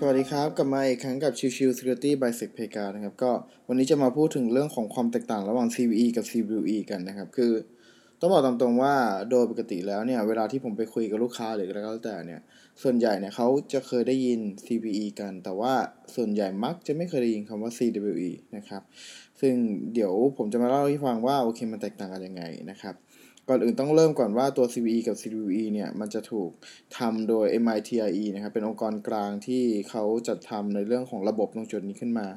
สวัสดีครับกลับมาอีกครั้งกับชิวชิว Security by s e c p a y a นะครับก็วันนี้จะมาพูดถึงเรื่องของความแตกต่างระหว่าง CVE กับ CWE กันนะครับ คือต้องบอกตามตรงว่าโดยปกติแล้วเนี่ย เวลาที่ผมไปคุยกับลูกค้าหรืออะไรก็แล้วแต่เนี่ย ส่วนใหญ่เนี่ยเขาจะเคยได้ยิน CVE กัน แต่ว่าส่วนใหญ่มักจะไม่เคยได้ยินคำว่า CWE นะครับ ซึ่งเดี๋ยวผมจะมาเล่าให้ฟังว่าโอเคมันแตกต่างกันยังไงนะครับ ก่อนอื่นต้องเริ่มก่อนว่าตัว CVE กับ CWE เนี่ย มันจะถูกทำโดย MITIE นะครับ เป็นองค์กรกลางที่เขาจัดทำในเรื่องของระบบตรงจุดนี้ขึ้นมา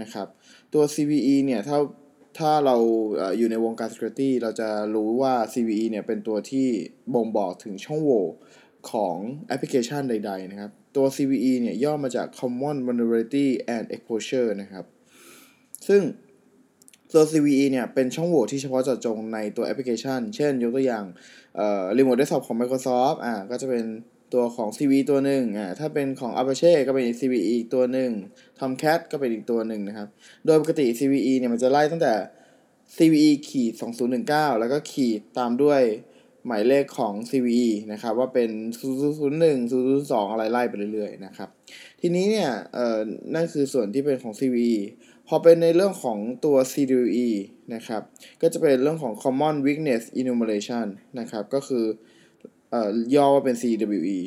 นะครับ ตัว CVE เนี่ย ถ้าถ้าเราอยู่ในวงการ security เราจะรู้ว่า CVE เนี่ย เป็นตัวที่บ่งบอกถึงช่องโหว่ของแอปพลิเคชันใด ๆ นะครับ ตัว CVE เนี่ย ย่อมาจาก Common Vulnerability and Exposure นะครับ ซึ่ง ตัว CVE เนี่ยเป็นช่องโหว่ที่เฉพาะเจาะจงในตัวแอปพลิเคชัน เช่น ยกตัวอย่างเอ่อ Remote Desktop ของ Microsoft อ่าก็จะเป็นตัวของ CVE ตัวหนึ่งอ่าถ้าเป็นของ Apache ก็เป็น CVE อีกตัวหนึ่ง Tomcat ก็เป็นอีกตัวหนึ่งนะครับ โดยปกติ CVE เนี่ยมันจะไล่ตั้งแต่ CVE ขีด2019 แล้วก็ขีดตามด้วยหมายเลขของ CVE นะครับว่าเป็น 001 002 อะไรไล่ไปเรื่อยๆนะครับ ทีนี้เนี่ยเอ่อนั่นคือส่วนที่เป็นของ CVE อเป็นในเรื่องของตัว CWE นะครับ ก็จะเป็นเรื่องของ Common Weakness Enumeration นะครับ ก็คืออย่อว่าเป็น CWE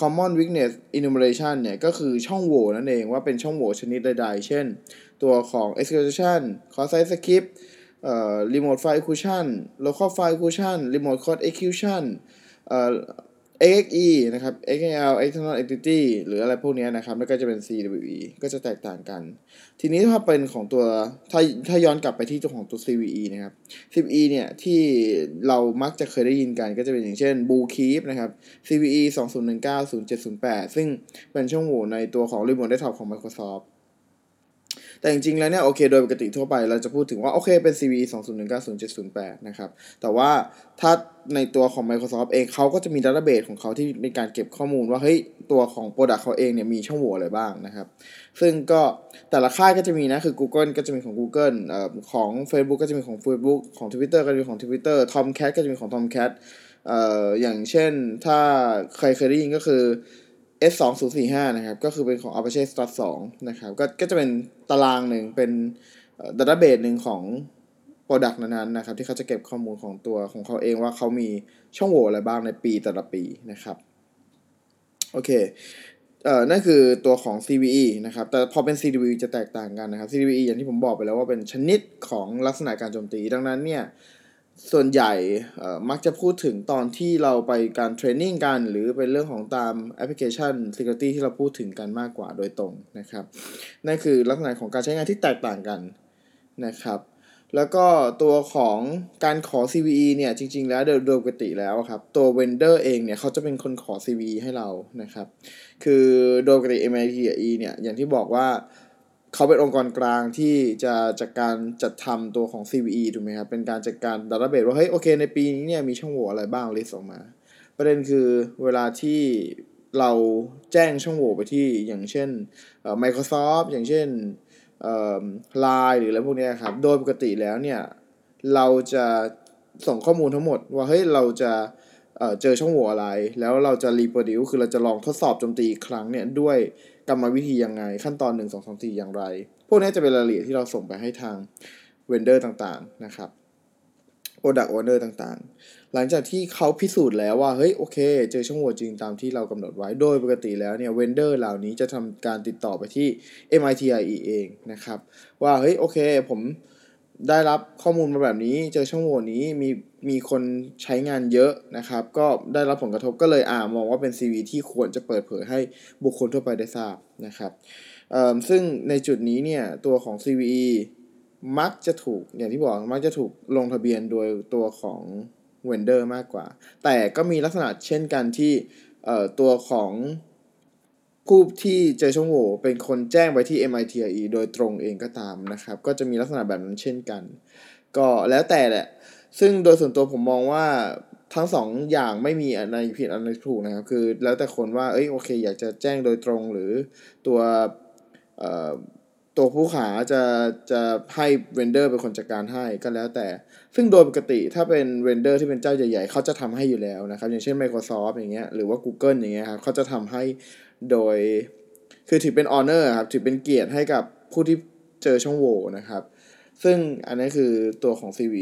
Common Weakness Enumeration เนี่ยก็คือช่องโหว่นั่นเองว่าเป็นช่องโหว่ชนิดใดๆ เช่น ตัวของ Execution Cross Site Script Remote File Execution Local File Execution Remote Code Execution AXE นะครับ XML External Entity หรืออะไรพวกนี้นะครับ แล้วก็จะเป็น CWE ก็จะแตกต่างกัน ทีนี้ถ้าเป็นของตัว ถ้าถ้าย้อนกลับไปที่ตัวของตัว CVE นะครับ CVE เนี่ยที่เรามักจะเคยได้ยินกันก็จะเป็นอย่างเช่น Blue Keep นะครับ CVE 2019-0708 ซึ่งเป็นช่องโหว่ในตัวของ Remote Desktop ของ Microsoft แต่จริงๆ แล้วเนี่ยโอเคโดยปกติทั่วไปเราจะพูดถึงว่าโอเคเป็น CVE 2019-0708 นะครับ แต่ว่าถ้าในตัวของ Microsoft เองเขาก็จะมีดัตเตอร์เบสของเขาที่มีการเก็บข้อมูลว่าเฮ้ยตัวของ Product เขาเองเนี่ยมีช่องโหว่อะไรบ้างนะครับ ซึ่งก็แต่ละค่ายก็จะมีนะ คือ Google ก็จะมีของ Google เอ่อของ Facebook ก็จะมีของ Facebook ของ Twitter ก็จะมีของ Twitter Tomcat ก็จะมีของ Tomcat เอ่ออย่างเช่นถ้าใครเคยได้ยินก็คือ S 2 0 4 5นะครับ ก็คือเป็นของ Apache Stat 2นะครับ ก็ก็จะเป็นตารางหนึ่งเป็นดัตเตอร์เบสหนึ่งของ Product นั้นๆนะครับ ที่เขาจะเก็บข้อมูลของตัวของเขาเองว่าเขามีช่องโหว่อะไรบ้างในปีแต่ละปีนะครับ โอเคเอ่อนั่นคือตัวของ CVE นะครับ แต่พอเป็น CWE จะแตกต่างกันนะครับ CWE อย่างที่ผมบอกไปแล้วว่าเป็นชนิดของลักษณะการโจมตี ดังนั้นเนี่ย ส่วนใหญ่มักจะพูดถึงตอนที่เราไปการเทรนนิ่งกัน หรือเป็นเรื่องของตามแอปพลิเคชัน Security ที่เราพูดถึงกันมากกว่าโดยตรงนะครับนั่นคือลักษณะของการใช้งานที่แตกต่างกันนะครับ แล้วก็ตัวของการขอ CVE เนี่ยจริง ๆ แล้วโดยปกติแล้วครับ ตัว vendor เองเนี่ยเขาจะเป็นคนขอ CVE ให้เรานะครับ คือโดยปกติ MITE เนี่ยอย่างที่บอกว่า เขาเป็นองค์กรกลางที่จะจัดการจัดทำตัวของ CVE ถูกไหมครับ เป็นการจัดการดัตตอร์เบสว่าเฮ้ยโอเคในปีนี้เนี่ยมีช่องโหว่อะไรบ้างลิสต์ออกมา ประเด็นคือเวลาที่เราแจ้งช่องโหว่ไปที่อย่างเช่น Microsoft อย่างเช่นไลน์หรืออะไรพวกนี้ครับ โดยปกติแล้วเนี่ย เราจะส่งข้อมูลทั้งหมด ว่าเฮ้ยเราจะเจอช่องโหว่อะไร แล้วเราจะ reproduce คือเราจะลองทดสอบโจมตีอีกครั้งเนี่ยด้วย กรรมวิธียังไง ขั้นตอน 1 2 3 4 อย่างไร พวกนี้จะเป็นรายละเอียดที่เราส่งไปให้ทาง vendor ต่างๆนะครับ product owner ต่างๆ หลังจากที่เขาพิสูจน์แล้วว่า เฮ้ยโอเค เจอช่องโหว่จริงตามที่เรากำหนดไว้โดยปกติแล้วเนี่ยเวนเดอร์เหล่านี้จะทำการติดต่อไปที่ MITIE เองนะครับ ว่าเฮ้ยโอเคผม ได้รับข้อมูลมาแบบนี้เจอช่องโหว่นี้มีมีคนใช้งานเยอะนะครับ ก็ได้รับผลกระทบก็เลยอ่ามองว่าเป็น CV ที่ควรจะเปิดเผยให้บุคคลทั่วไปได้ทราบนะครับซึ่งในจุดนี้เนี่ยตัวของ CVE มักจะถูกอย่างที่บอกมักจะถูกลงทะเบียนโดยตัวของเวนเดอร์มากกว่า แต่ก็มีลักษณะเช่นกันที่ตัวของ ผู้ที่เจอช่องโหว่เป็นคนแจ้งไปที่ MITIE โดยตรงเองก็ตามนะครับ ก็จะมีลักษณะแบบนั้นเช่นกัน ก็แล้วแต่แหละ ซึ่งโดยส่วนตัวผมมองว่าทั้งสองอย่างไม่มีอันไหนผิดอันไหนถูกนะครับ คือแล้วแต่คนว่า เอ้ยโอเค อยากจะแจ้งโดยตรงหรือตัว ตัวผู้ขาจะจะให้ vendor เป็นคนจัดการให้ก็แล้วแต่ ซึ่งโดยปกติถ้าเป็น vendor ที่เป็นเจ้าใหญ่ๆ เขาจะทำให้อยู่แล้วนะครับ อย่างเช่น Microsoft อย่างเงี้ยหรือว่า Google อย่างเงี้ยครับเขาจะทำให้โดย คือถือเป็น honor ครับถือเป็นเกียรติให้กับผู้ที่เจอช่องโหว่นะครับ ซึ่งอันนี้คือตัวของ CVE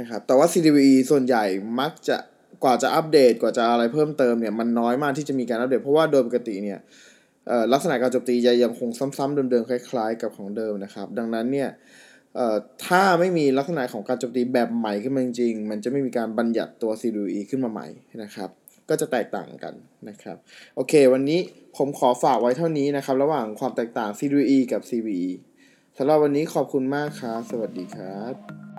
นะครับแต่ว่า CVE ส่วนใหญ่มักจะกว่าจะอัปเดตกว่าจะอะไรเพิ่มเติมเนี่ยมันน้อยมากที่จะมีการอัปเดต เพราะว่าโดยปกติเนี่ย ลักษณะการโจมตีจะยังคงซ้ำๆเดิมๆคล้าย ๆ กับของเดิมนะครับ ดังนั้นเนี่ยถ้าไม่มีลักษณะของการโจมตีแบบใหม่ขึ้นมาจริงๆ มันจะไม่มีการบัญญัติตัว CWE ขึ้นมาใหม่นะครับ ก็จะแตกต่างกันนะครับ โอเค วันนี้ผมขอฝากไว้เท่านี้นะครับ ระหว่างความแตกต่าง CWE กับ CVE สำหรับวันนี้ขอบคุณมากครับ สวัสดีครับ